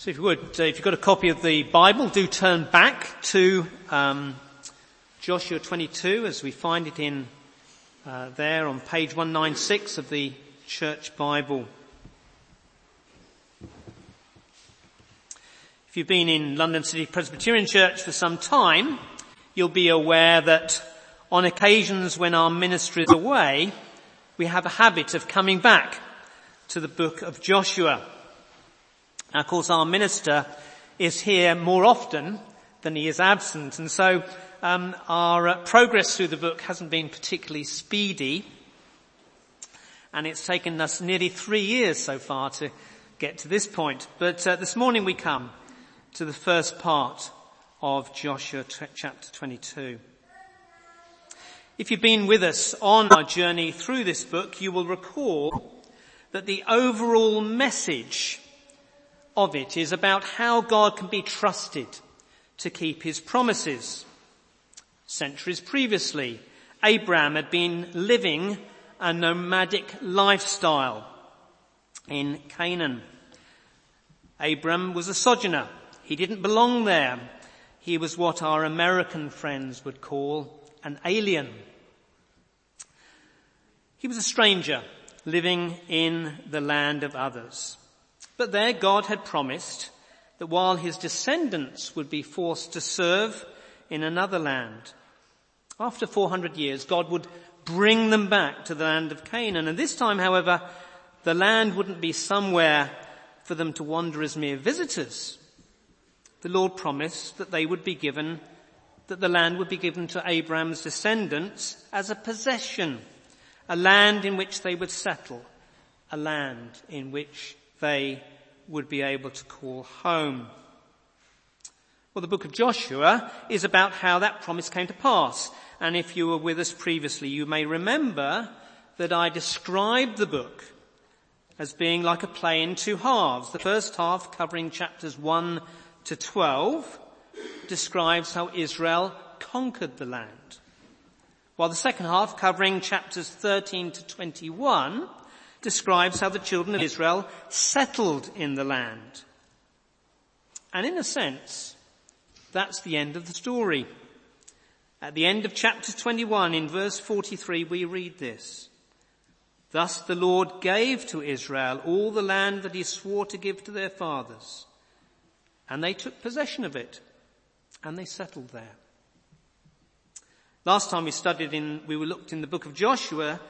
So if you would, uh, if you've got a copy of the Bible, do turn back to um, Joshua 22 as we find it in uh, there on page 196 of the Church Bible. If you've been in London City Presbyterian Church for some time, you'll be aware that on occasions when our ministry is away, we have a habit of coming back to the book of Joshua. Now, of course, our minister is here more often than he is absent, and so um, our uh, progress through the book hasn't been particularly speedy, and it's taken us nearly three years so far to get to this point. But uh, this morning we come to the first part of Joshua t- chapter 22. If you've been with us on our journey through this book, you will recall that the overall message of it is about how God can be trusted to keep his promises. Centuries previously, Abraham had been living a nomadic lifestyle in Canaan. Abram was a sojourner. He didn't belong there. He was what our American friends would call an alien. He was a stranger living in the land of others. But there God had promised that while his descendants would be forced to serve in another land, after 400 years, God would bring them back to the land of Canaan. And this time, however, the land wouldn't be somewhere for them to wander as mere visitors. The Lord promised that they would be given, that the land would be given to Abraham's descendants as a possession, a land in which they would settle, a land in which they would be able to call home. Well, the book of Joshua is about how that promise came to pass. And if you were with us previously, you may remember that I described the book as being like a play in two halves. The first half, covering chapters 1 to 12, describes how Israel conquered the land. While the second half, covering chapters 13 to 21, describes how the children of Israel settled in the land. And in a sense, that's the end of the story. At the end of chapter 21 in verse 43 we read this. Thus the Lord gave to Israel all the land that he swore to give to their fathers. And they took possession of it and they settled there. Last time we studied in, we looked in the book of Joshua,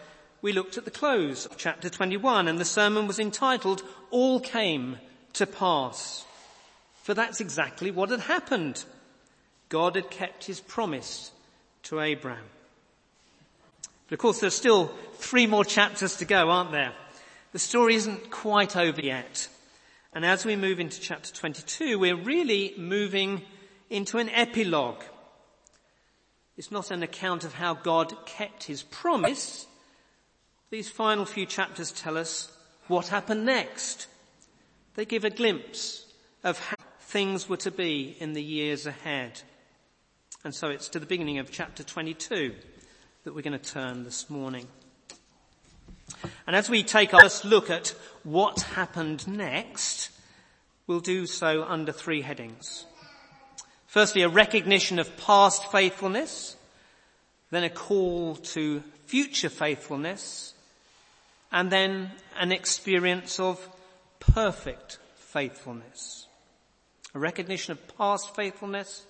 we looked at the close of chapter 21 and the sermon was entitled, All Came to Pass. For that's exactly what had happened. God had kept his promise to Abraham. But of course there's still three more chapters to go, aren't there? The story isn't quite over yet. And as we move into chapter 22, we're really moving into an epilogue. It's not an account of how God kept his promise, these final few chapters tell us what happened next. They give a glimpse of how things were to be in the years ahead. And so it's to the beginning of chapter 22 that we're going to turn this morning. And as we take our first look at what happened next, we'll do so under three headings. Firstly, a recognition of past faithfulness, then a call to future faithfulness, and then an experience of perfect faithfulness. A recognition of past faithfulness,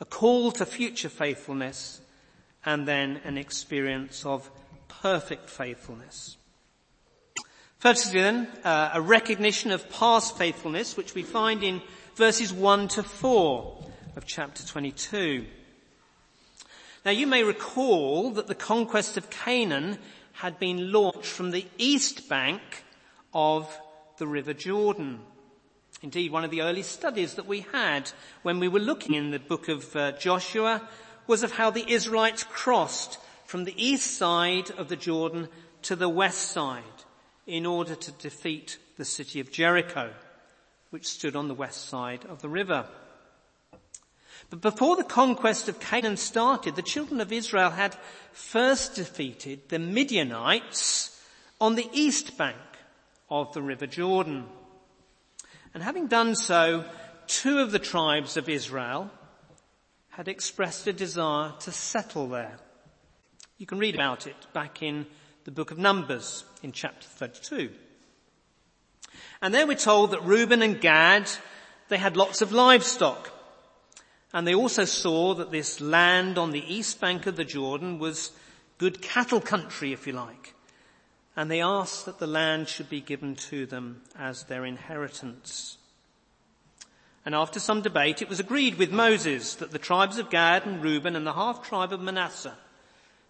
a call to future faithfulness, and then an experience of perfect faithfulness. Firstly then, uh, a recognition of past faithfulness, which we find in verses 1 to 4 of chapter 22. Now you may recall that the conquest of Canaan had been launched from the east bank of the River Jordan. Indeed, one of the early studies that we had when we were looking in the book of uh, Joshua was of how the Israelites crossed from the east side of the Jordan to the west side in order to defeat the city of Jericho, which stood on the west side of the river. But before the conquest of Canaan started, the children of Israel had first defeated the Midianites on the east bank of the river Jordan. And having done so, two of the tribes of Israel had expressed a desire to settle there. You can read about it back in the book of Numbers in chapter 32. And there we're told that Reuben and Gad, they had lots of livestock. And they also saw that this land on the east bank of the Jordan was good cattle country, if you like. And they asked that the land should be given to them as their inheritance. And after some debate, it was agreed with Moses that the tribes of Gad and Reuben and the half tribe of Manasseh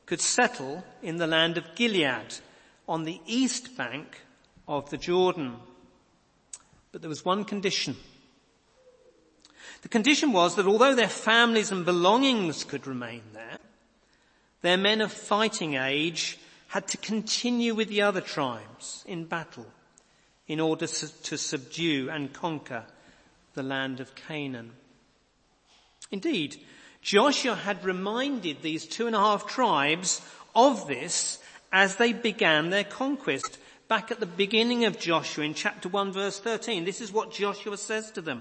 could settle in the land of Gilead on the east bank of the Jordan. But there was one condition. The condition was that although their families and belongings could remain there, their men of fighting age had to continue with the other tribes in battle in order to subdue and conquer the land of Canaan. Indeed, Joshua had reminded these two and a half tribes of this as they began their conquest. Back at the beginning of Joshua in chapter 1 verse 13, this is what Joshua says to them.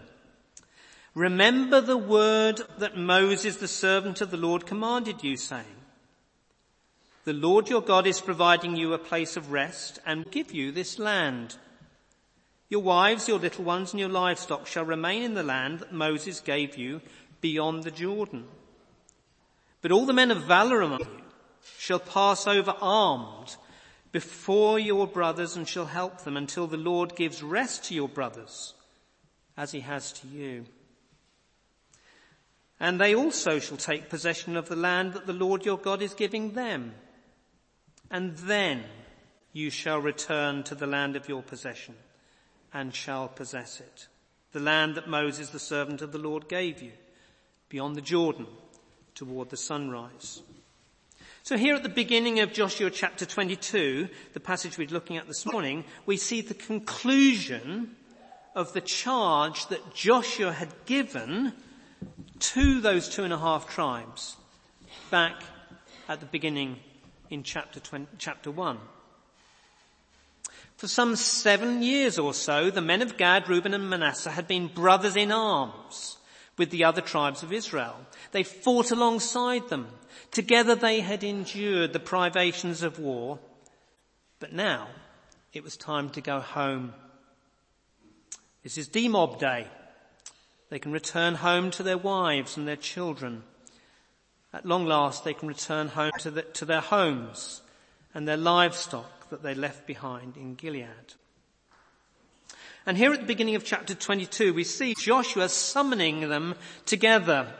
Remember the word that Moses, the servant of the Lord, commanded you saying, the Lord your God is providing you a place of rest and give you this land. Your wives, your little ones and your livestock shall remain in the land that Moses gave you beyond the Jordan. But all the men of valor among you shall pass over armed before your brothers and shall help them until the Lord gives rest to your brothers as he has to you. And they also shall take possession of the land that the Lord your God is giving them. And then you shall return to the land of your possession and shall possess it. The land that Moses, the servant of the Lord, gave you beyond the Jordan toward the sunrise. So here at the beginning of Joshua chapter 22, the passage we're looking at this morning, we see the conclusion of the charge that Joshua had given to those two and a half tribes back at the beginning in chapter 20, chapter 1. For some seven years or so, the men of Gad, Reuben and Manasseh had been brothers in arms with the other tribes of Israel. They fought alongside them. Together they had endured the privations of war. But now it was time to go home. This is demob day. They can return home to their wives and their children. At long last they can return home to, the, to their homes and their livestock that they left behind in Gilead. And here at the beginning of chapter 22, we see Joshua summoning them together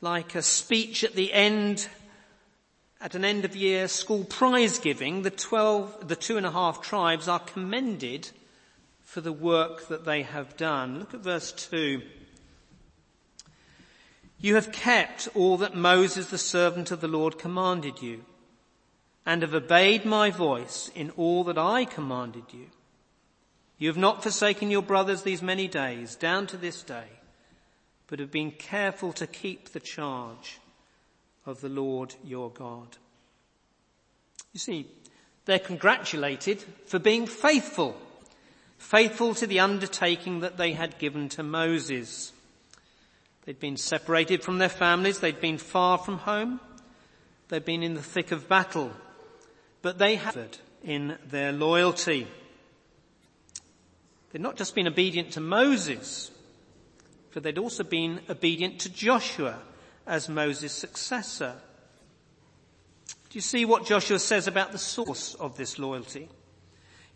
like a speech at the end, at an end of year school prize giving. The twelve, the two and a half tribes are commended for the work that they have done. Look at verse two. You have kept all that Moses, the servant of the Lord, commanded you and have obeyed my voice in all that I commanded you. You have not forsaken your brothers these many days, down to this day, but have been careful to keep the charge of the Lord your God. You see, they're congratulated for being faithful, faithful to the undertaking that they had given to Moses. They'd been separated from their families, they'd been far from home, they'd been in the thick of battle, but they had in their loyalty. They'd not just been obedient to Moses, but they'd also been obedient to Joshua as Moses' successor. Do you see what Joshua says about the source of this loyalty?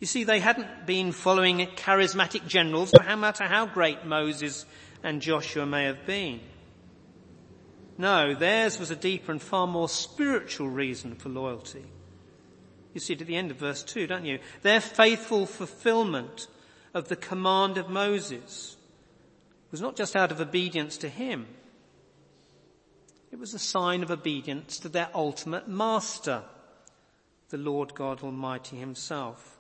You see, they hadn't been following charismatic generals, no matter how great Moses and Joshua may have been. No, theirs was a deeper and far more spiritual reason for loyalty. You see it at the end of verse 2, don't you? Their faithful fulfillment of the command of Moses was not just out of obedience to him. It was a sign of obedience to their ultimate master, the Lord God Almighty himself.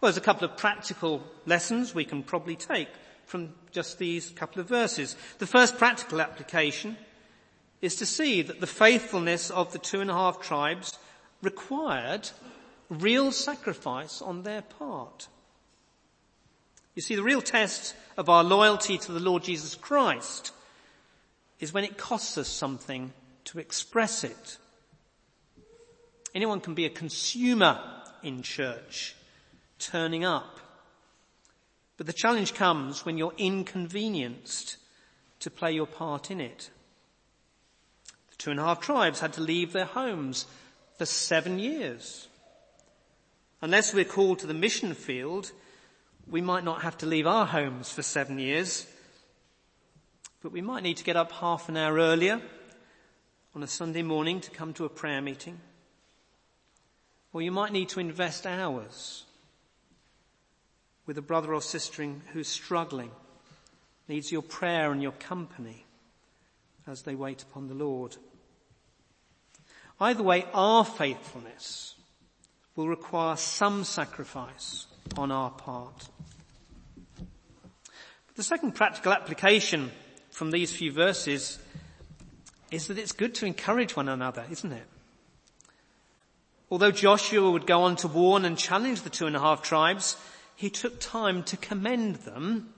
Well, there's a couple of practical lessons we can probably take from just these couple of verses. The first practical application is to see that the faithfulness of the two and a half tribes required real sacrifice on their part. You see, the real test of our loyalty to the Lord Jesus Christ is when it costs us something to express it. Anyone can be a consumer in church, turning up. But the challenge comes when you're inconvenienced to play your part in it. The two and a half tribes had to leave their homes for seven years. Unless we're called to the mission field, we might not have to leave our homes for seven years, but we might need to get up half an hour earlier on a Sunday morning to come to a prayer meeting. Or you might need to invest hours with a brother or sister who's struggling, needs your prayer and your company as they wait upon the Lord. Either way, our faithfulness will require some sacrifice on our part. The second practical application from these few verses is that it's good to encourage one another, isn't it? Although Joshua would go on to warn and challenge the two and a half tribes, he took time to commend them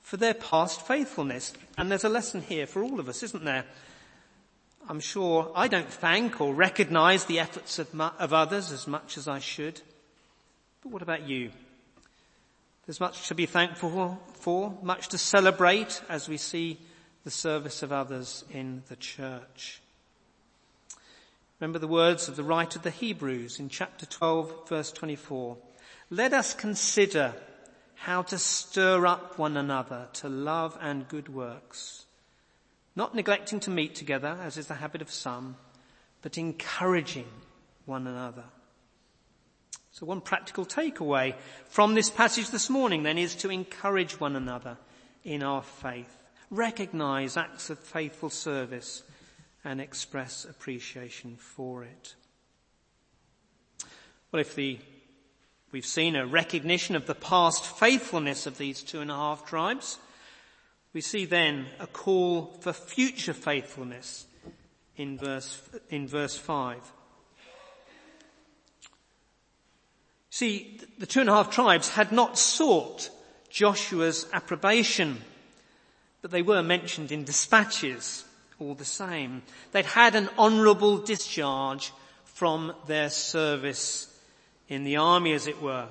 for their past faithfulness. And there's a lesson here for all of us, isn't there? I'm sure I don't thank or recognize the efforts of, of others as much as I should. But what about you? There's much to be thankful for, much to celebrate as we see the service of others in the church. Remember the words of the writer of the Hebrews in chapter 12 verse 24. Let us consider how to stir up one another to love and good works, not neglecting to meet together as is the habit of some, but encouraging one another. So one practical takeaway from this passage this morning then is to encourage one another in our faith, recognize acts of faithful service and express appreciation for it. Well, if the, we've seen a recognition of the past faithfulness of these two and a half tribes, we see then a call for future faithfulness in verse, in verse five. See, the two and a half tribes had not sought Joshua's approbation, but they were mentioned in dispatches all the same. They'd had an honourable discharge from their service in the army, as it were,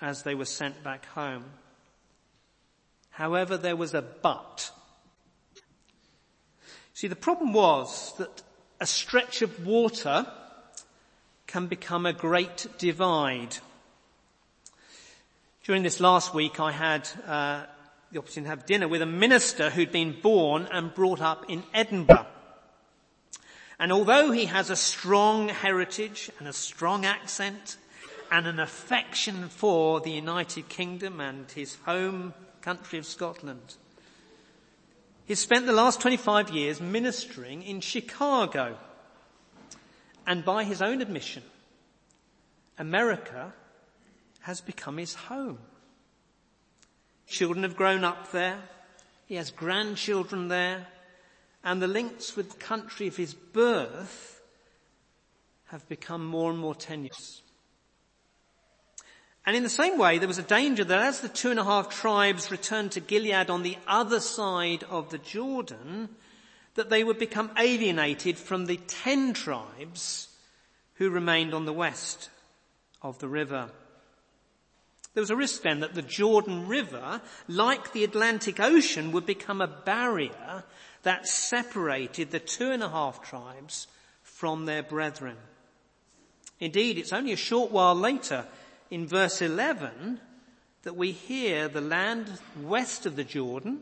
as they were sent back home. However, there was a but. See, the problem was that a stretch of water can become a great divide. During this last week, I had uh, the opportunity to have dinner with a minister who'd been born and brought up in Edinburgh. And although he has a strong heritage and a strong accent and an affection for the United Kingdom and his home country of Scotland, he's spent the last 25 years ministering in Chicago. And by his own admission, America has become his home. Children have grown up there. He has grandchildren there. And the links with the country of his birth have become more and more tenuous. And in the same way, there was a danger that as the two and a half tribes returned to Gilead on the other side of the Jordan, that they would become alienated from the ten tribes who remained on the west of the river. There was a risk then that the Jordan River, like the Atlantic Ocean, would become a barrier that separated the two and a half tribes from their brethren. Indeed, it's only a short while later in verse 11 that we hear the land west of the Jordan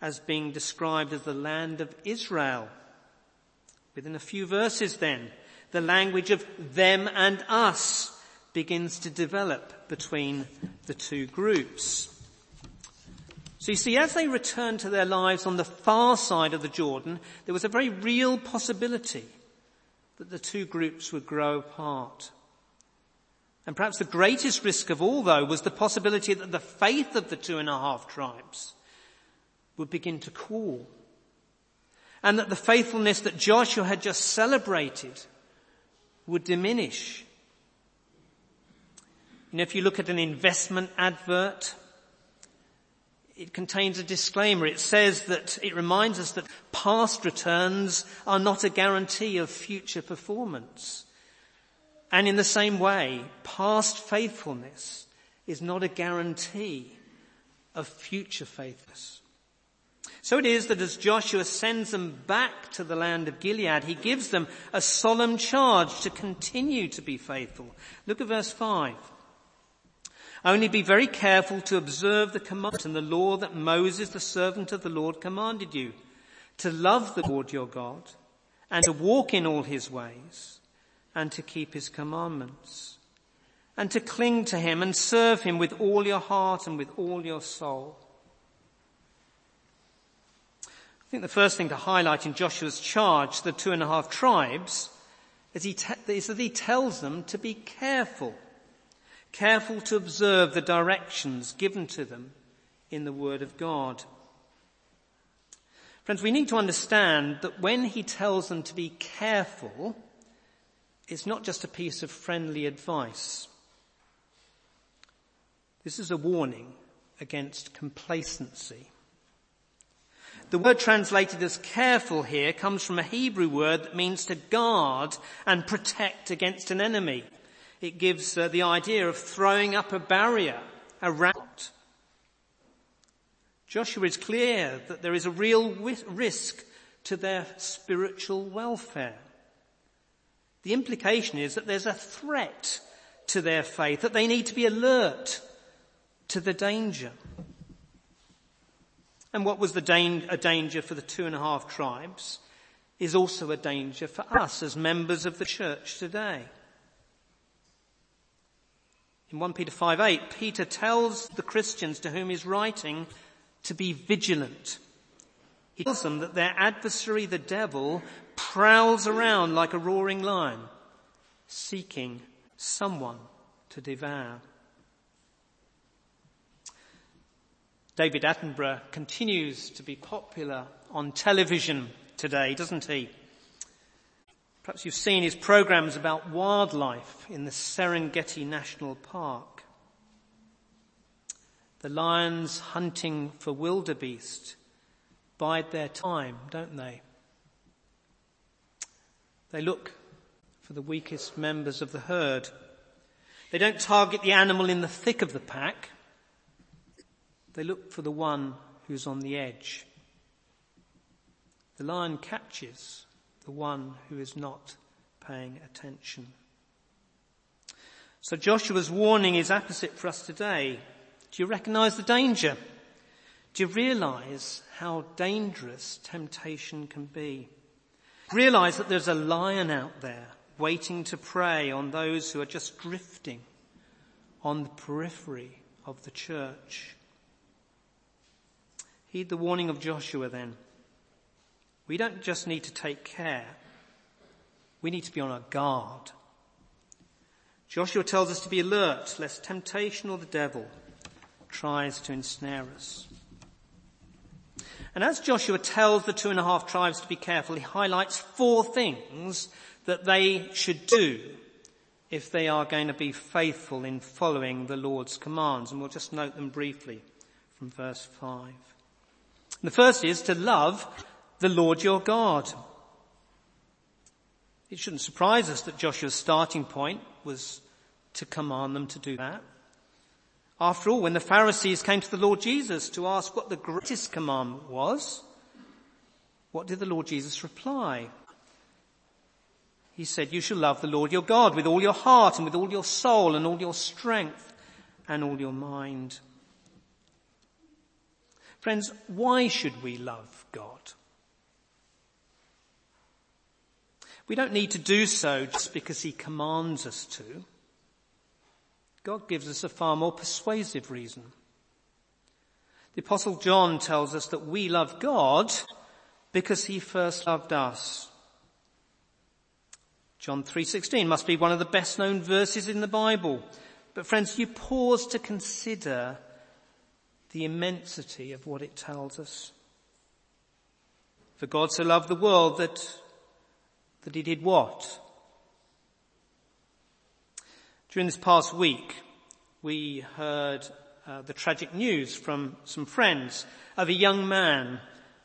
as being described as the land of Israel. Within a few verses then, the language of them and us begins to develop between the two groups. So you see, as they returned to their lives on the far side of the Jordan, there was a very real possibility that the two groups would grow apart. And perhaps the greatest risk of all, though, was the possibility that the faith of the two and a half tribes would begin to cool. And that the faithfulness that Joshua had just celebrated would diminish you know, if you look at an investment advert it contains a disclaimer. It says that, it reminds us that past returns are not a guarantee of future performance. And in the same way, past faithfulness is not a guarantee of future faithfulness. So it is that as Joshua sends them back to the land of Gilead, he gives them a solemn charge to continue to be faithful. Look at verse 5. Only be very careful to observe the commandment and the law that Moses, the servant of the Lord, commanded you, to love the Lord your God, and to walk in all his ways, and to keep his commandments, and to cling to him and serve him with all your heart and with all your soul. I think the first thing to highlight in Joshua's charge to the two and a half tribes is, te- is that he tells them to be careful careful to observe the directions given to them in the Word of God. Friends, we need to understand that when he tells them to be careful, it's not just a piece of friendly advice. This is a warning against complacency. The word translated as careful here comes from a Hebrew word that means to guard and protect against an enemy it gives uh, the idea of throwing up a barrier a around. Joshua is clear that there is a real risk to their spiritual welfare. The implication is that there's a threat to their faith, that they need to be alert to the danger. And what was the da- a danger for the two and a half tribes is also a danger for us as members of the church today. In 1 Peter 5 8, Peter tells the Christians to whom he's writing to be vigilant. He tells them that their adversary, the devil, prowls around like a roaring lion, seeking someone to devour. David Attenborough continues to be popular on television today, doesn't he? Perhaps you've seen his programs about wildlife in the Serengeti National Park. The lions hunting for wildebeest bide their time, don't they? They look for the weakest members of the herd. They don't target the animal in the thick of the pack. They look for the one who's on the edge. The lion catches the one who is not paying attention. So Joshua's warning is opposite for us today. Do you recognize the danger? Do you realize how dangerous temptation can be? Realize that there's a lion out there waiting to prey on those who are just drifting on the periphery of the church. Heed the warning of Joshua then. We don't just need to take care. We need to be on our guard. Joshua tells us to be alert lest temptation or the devil tries to ensnare us. And as Joshua tells the two and a half tribes to be careful, he highlights four things that they should do if they are going to be faithful in following the Lord's commands. And we'll just note them briefly from verse 5. The first is to love the Lord your God. It shouldn't surprise us that Joshua's starting point was to command them to do that. After all, when the Pharisees came to the Lord Jesus to ask what the greatest commandment was, what did the Lord Jesus reply? He said, you shall love the Lord your God with all your heart and with all your soul and all your strength and all your mind. Friends, why should we love God? We don't need to do so just because he commands us to. God gives us a far more persuasive reason. The apostle John tells us that we love God because he first loved us. John 3:16 must be one of the best known verses in the Bible. But friends, you pause to consider the immensity of what it tells us. For God so loved the world that that he did what? During this past week, we heard uh, the tragic news from some friends of a young man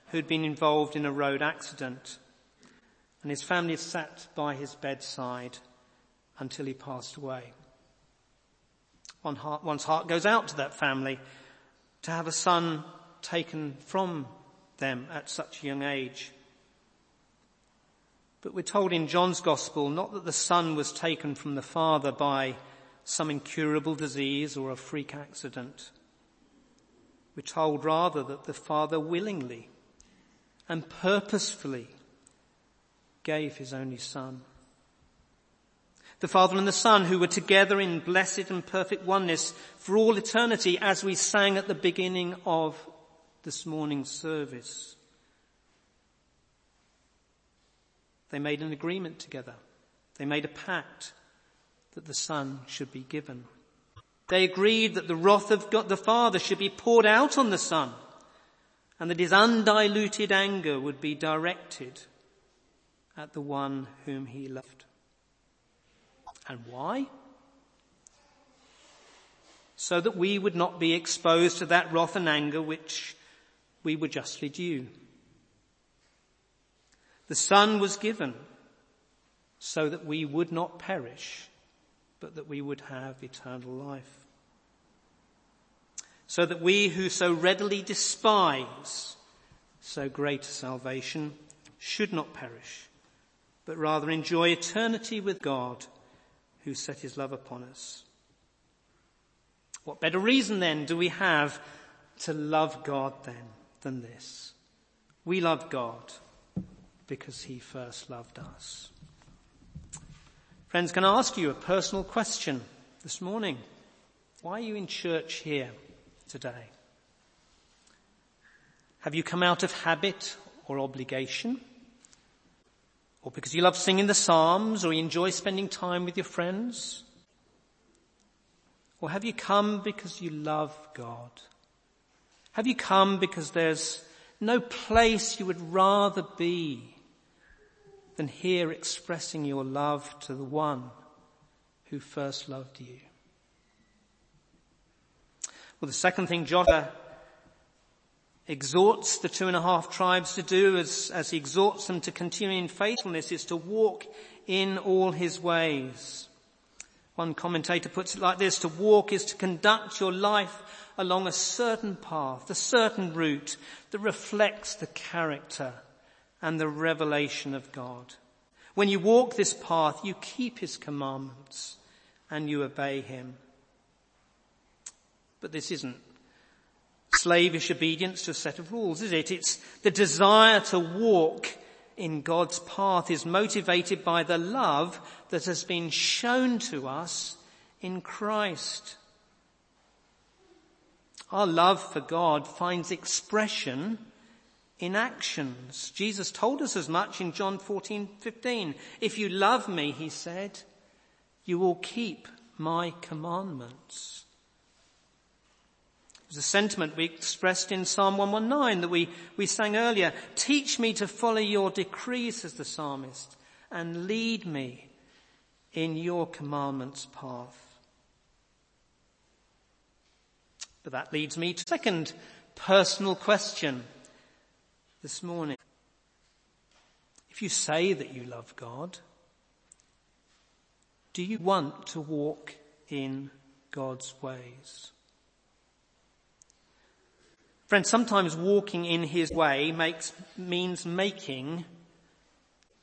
who'd been involved in a road accident. And his family sat by his bedside until he passed away. One heart, one's heart goes out to that family to have a son taken from them at such a young age. But we're told in John's Gospel not that the son was taken from the father by some incurable disease or a freak accident. We're told rather that the father willingly and purposefully gave his only son. The Father and the Son who were together in blessed and perfect oneness for all eternity as we sang at the beginning of this morning's service. They made an agreement together. They made a pact that the Son should be given. They agreed that the wrath of God the Father should be poured out on the Son and that his undiluted anger would be directed at the one whom he loved. And why? So that we would not be exposed to that wrath and anger which we were justly due. The Son was given so that we would not perish, but that we would have eternal life. So that we who so readily despise so great a salvation should not perish, but rather enjoy eternity with God who set his love upon us. What better reason then do we have to love God then than this? We love God because he first loved us. Friends, can I ask you a personal question this morning? Why are you in church here today? Have you come out of habit or obligation? Or because you love singing the Psalms or you enjoy spending time with your friends? Or have you come because you love God? Have you come because there's no place you would rather be than here expressing your love to the one who first loved you? Well, the second thing Joshua exhorts the two and a half tribes to do as, as he exhorts them to continue in faithfulness is to walk in all his ways. One commentator puts it like this, to walk is to conduct your life along a certain path, a certain route that reflects the character and the revelation of God. When you walk this path, you keep his commandments and you obey him. But this isn't slavish obedience to a set of rules, is it? It's the desire to walk in God's path is motivated by the love that has been shown to us in Christ. Our love for God finds expression in actions. Jesus told us as much in John 14, 15. If you love me, he said, you will keep my commandments. It was a sentiment we expressed in Psalm 119 that we, we sang earlier. Teach me to follow your decrees, says the psalmist, and lead me in your commandments path. But that leads me to second personal question this morning. If you say that you love God, do you want to walk in God's ways? Friends, sometimes walking in his way makes, means making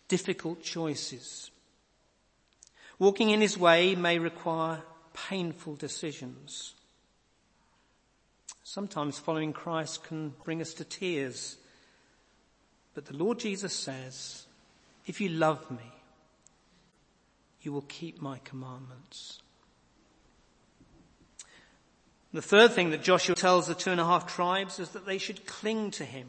difficult choices. Walking in his way may require painful decisions. Sometimes following Christ can bring us to tears but the Lord Jesus says, if you love me, you will keep my commandments. The third thing that Joshua tells the two and a half tribes is that they should cling to him.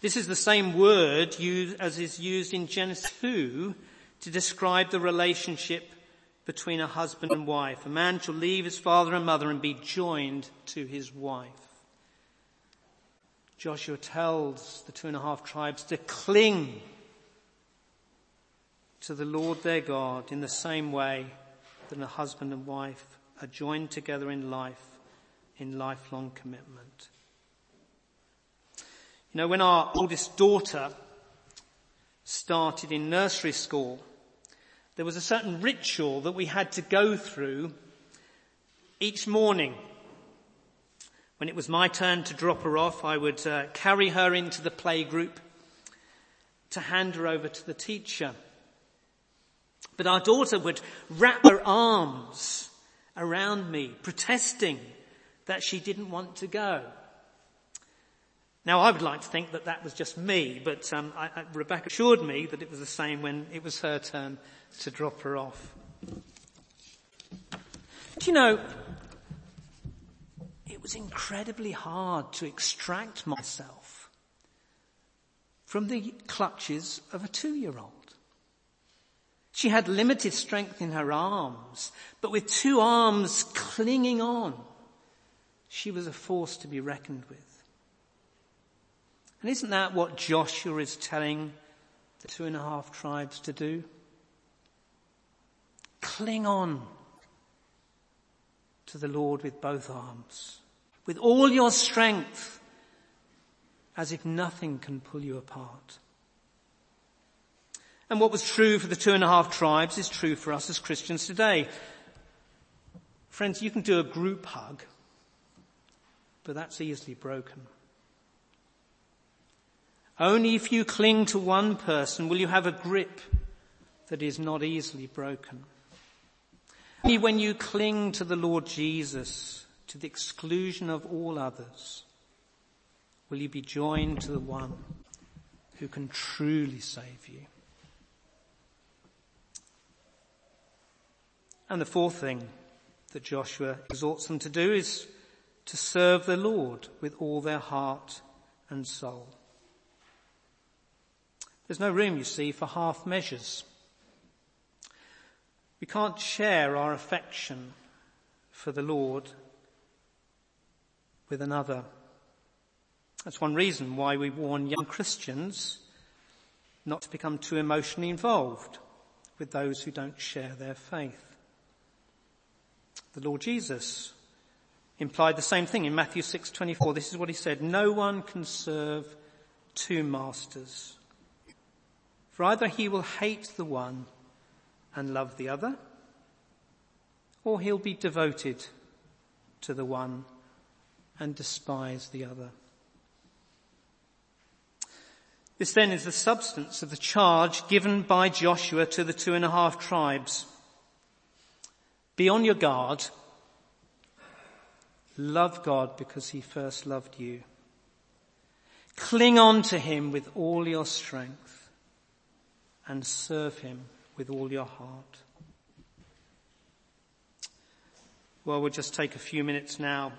This is the same word used, as is used in Genesis 2 to describe the relationship between a husband and wife. A man shall leave his father and mother and be joined to his wife. Joshua tells the two and a half tribes to cling to the Lord their God in the same way that a husband and wife are joined together in life in lifelong commitment. You know, when our oldest daughter started in nursery school, there was a certain ritual that we had to go through each morning. When it was my turn to drop her off, I would uh, carry her into the playgroup to hand her over to the teacher. But our daughter would wrap her arms around me, protesting that she didn't want to go. Now I would like to think that that was just me, but um, I, I, Rebecca assured me that it was the same when it was her turn to drop her off. Do you know, it was incredibly hard to extract myself from the clutches of a two-year-old. She had limited strength in her arms, but with two arms clinging on, she was a force to be reckoned with. And isn't that what Joshua is telling the two and a half tribes to do? Cling on to the Lord with both arms, with all your strength, as if nothing can pull you apart. And what was true for the two and a half tribes is true for us as Christians today. Friends, you can do a group hug, but that's easily broken. Only if you cling to one person will you have a grip that is not easily broken. Only when you cling to the Lord Jesus to the exclusion of all others will you be joined to the one who can truly save you. And the fourth thing that Joshua exhorts them to do is to serve the Lord with all their heart and soul. There's no room, you see, for half measures. We can't share our affection for the Lord with another. That's one reason why we warn young Christians not to become too emotionally involved with those who don't share their faith. The Lord Jesus implied the same thing in Matthew 6:24. This is what he said, "No one can serve two masters. For either he will hate the one and love the other, or he'll be devoted to the one and despise the other." This then is the substance of the charge given by Joshua to the two and a half tribes. Be on your guard. Love God because he first loved you. Cling on to him with all your strength and serve him with all your heart. Well, we'll just take a few minutes now.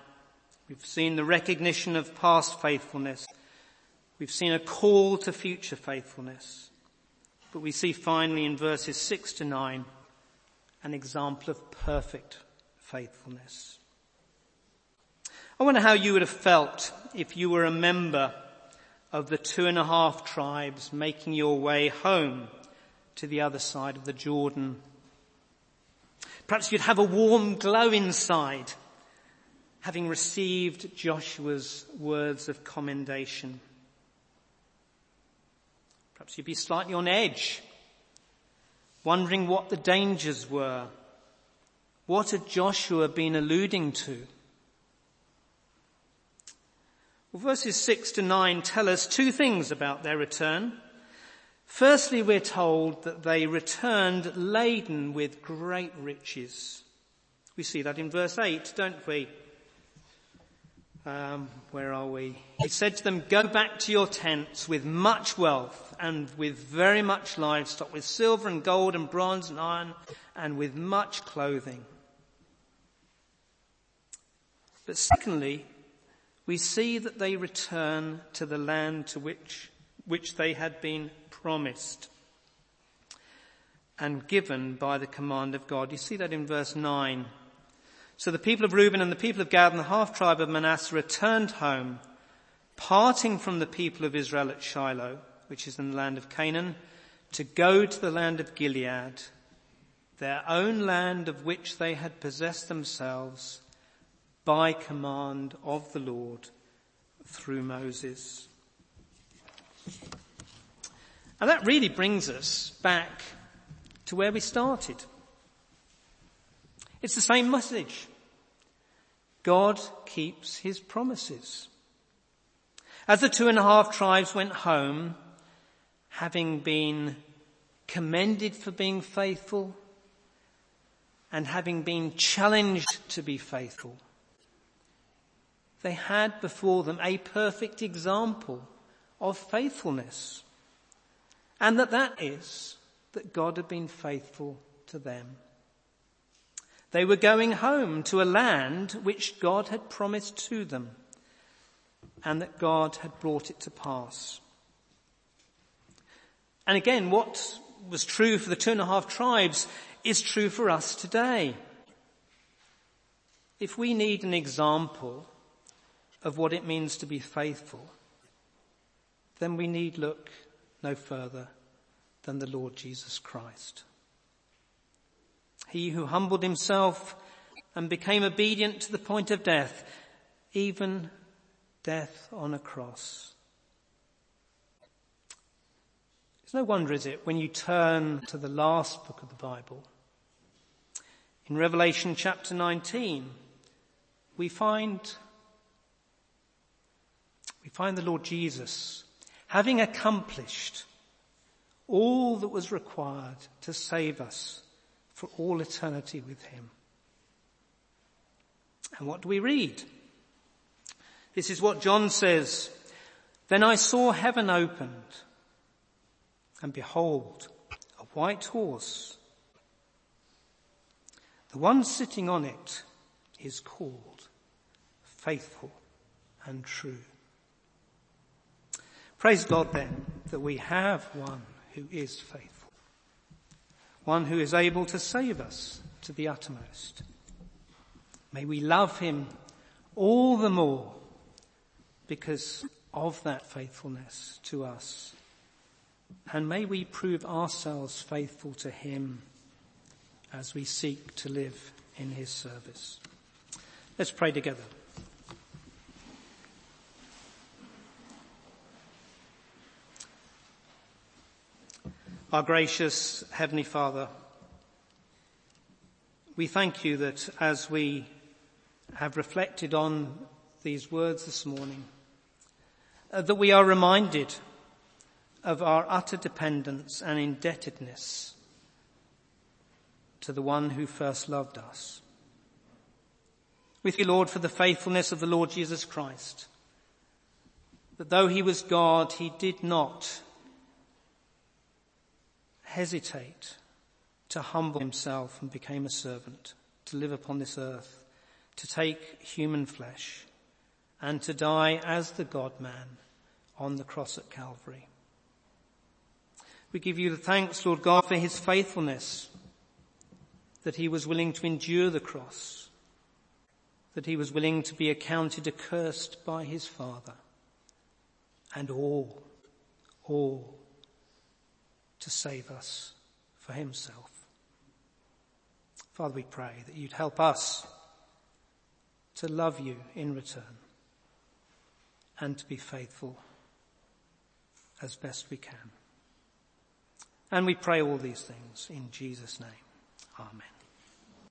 We've seen the recognition of past faithfulness. We've seen a call to future faithfulness. But we see finally in verses six to nine an example of perfect faithfulness. I wonder how you would have felt if you were a member of the two and a half tribes making your way home to the other side of the Jordan. Perhaps you'd have a warm glow inside having received Joshua's words of commendation. Perhaps you'd be slightly on edge wondering what the dangers were. What had Joshua been alluding to? Well, verses 6 to 9 tell us two things about their return. Firstly, we're told that they returned laden with great riches. We see that in verse 8, don't we? Um, where are we? He said to them, go back to your tents with much wealth and with very much livestock, with silver and gold and bronze and iron and with much clothing. But secondly, we see that they return to the land to which, which they had been promised and given by the command of God. You see that in verse 9. So the people of Reuben and the people of Gad and the half tribe of Manasseh returned home, parting from the people of Israel at Shiloh, which is in the land of Canaan, to go to the land of Gilead, their own land of which they had possessed themselves by command of the Lord through Moses. And that really brings us back to where we started. It's the same message. God keeps his promises. As the two and a half tribes went home, having been commended for being faithful and having been challenged to be faithful, they had before them a perfect example of faithfulness. And that that is that God had been faithful to them. They were going home to a land which God had promised to them and that God had brought it to pass. And again, what was true for the two and a half tribes is true for us today. If we need an example of what it means to be faithful, then we need look no further than the Lord Jesus Christ. He who humbled himself and became obedient to the point of death, even death on a cross. It's no wonder, is it, when you turn to the last book of the Bible. In Revelation chapter 19, we find, we find the Lord Jesus having accomplished all that was required to save us for all eternity with him. And what do we read? This is what John says. Then I saw heaven opened and behold, a white horse. The one sitting on it is called faithful and true. Praise God then that we have one who is faithful. One who is able to save us to the uttermost. May we love him all the more because of that faithfulness to us. And may we prove ourselves faithful to him as we seek to live in his service. Let's pray together. Our gracious Heavenly Father, we thank you that as we have reflected on these words this morning, uh, that we are reminded of our utter dependence and indebtedness to the one who first loved us. With you, Lord, for the faithfulness of the Lord Jesus Christ, that though he was God, he did not hesitate to humble himself and became a servant, to live upon this earth, to take human flesh, and to die as the God-man on the cross at Calvary. We give you the thanks, Lord God, for his faithfulness, that he was willing to endure the cross, that he was willing to be accounted accursed by his Father, and all, all to save us for himself. Father, we pray that you'd help us to love you in return and to be faithful as best we can. And we pray all these things in Jesus' name. Amen.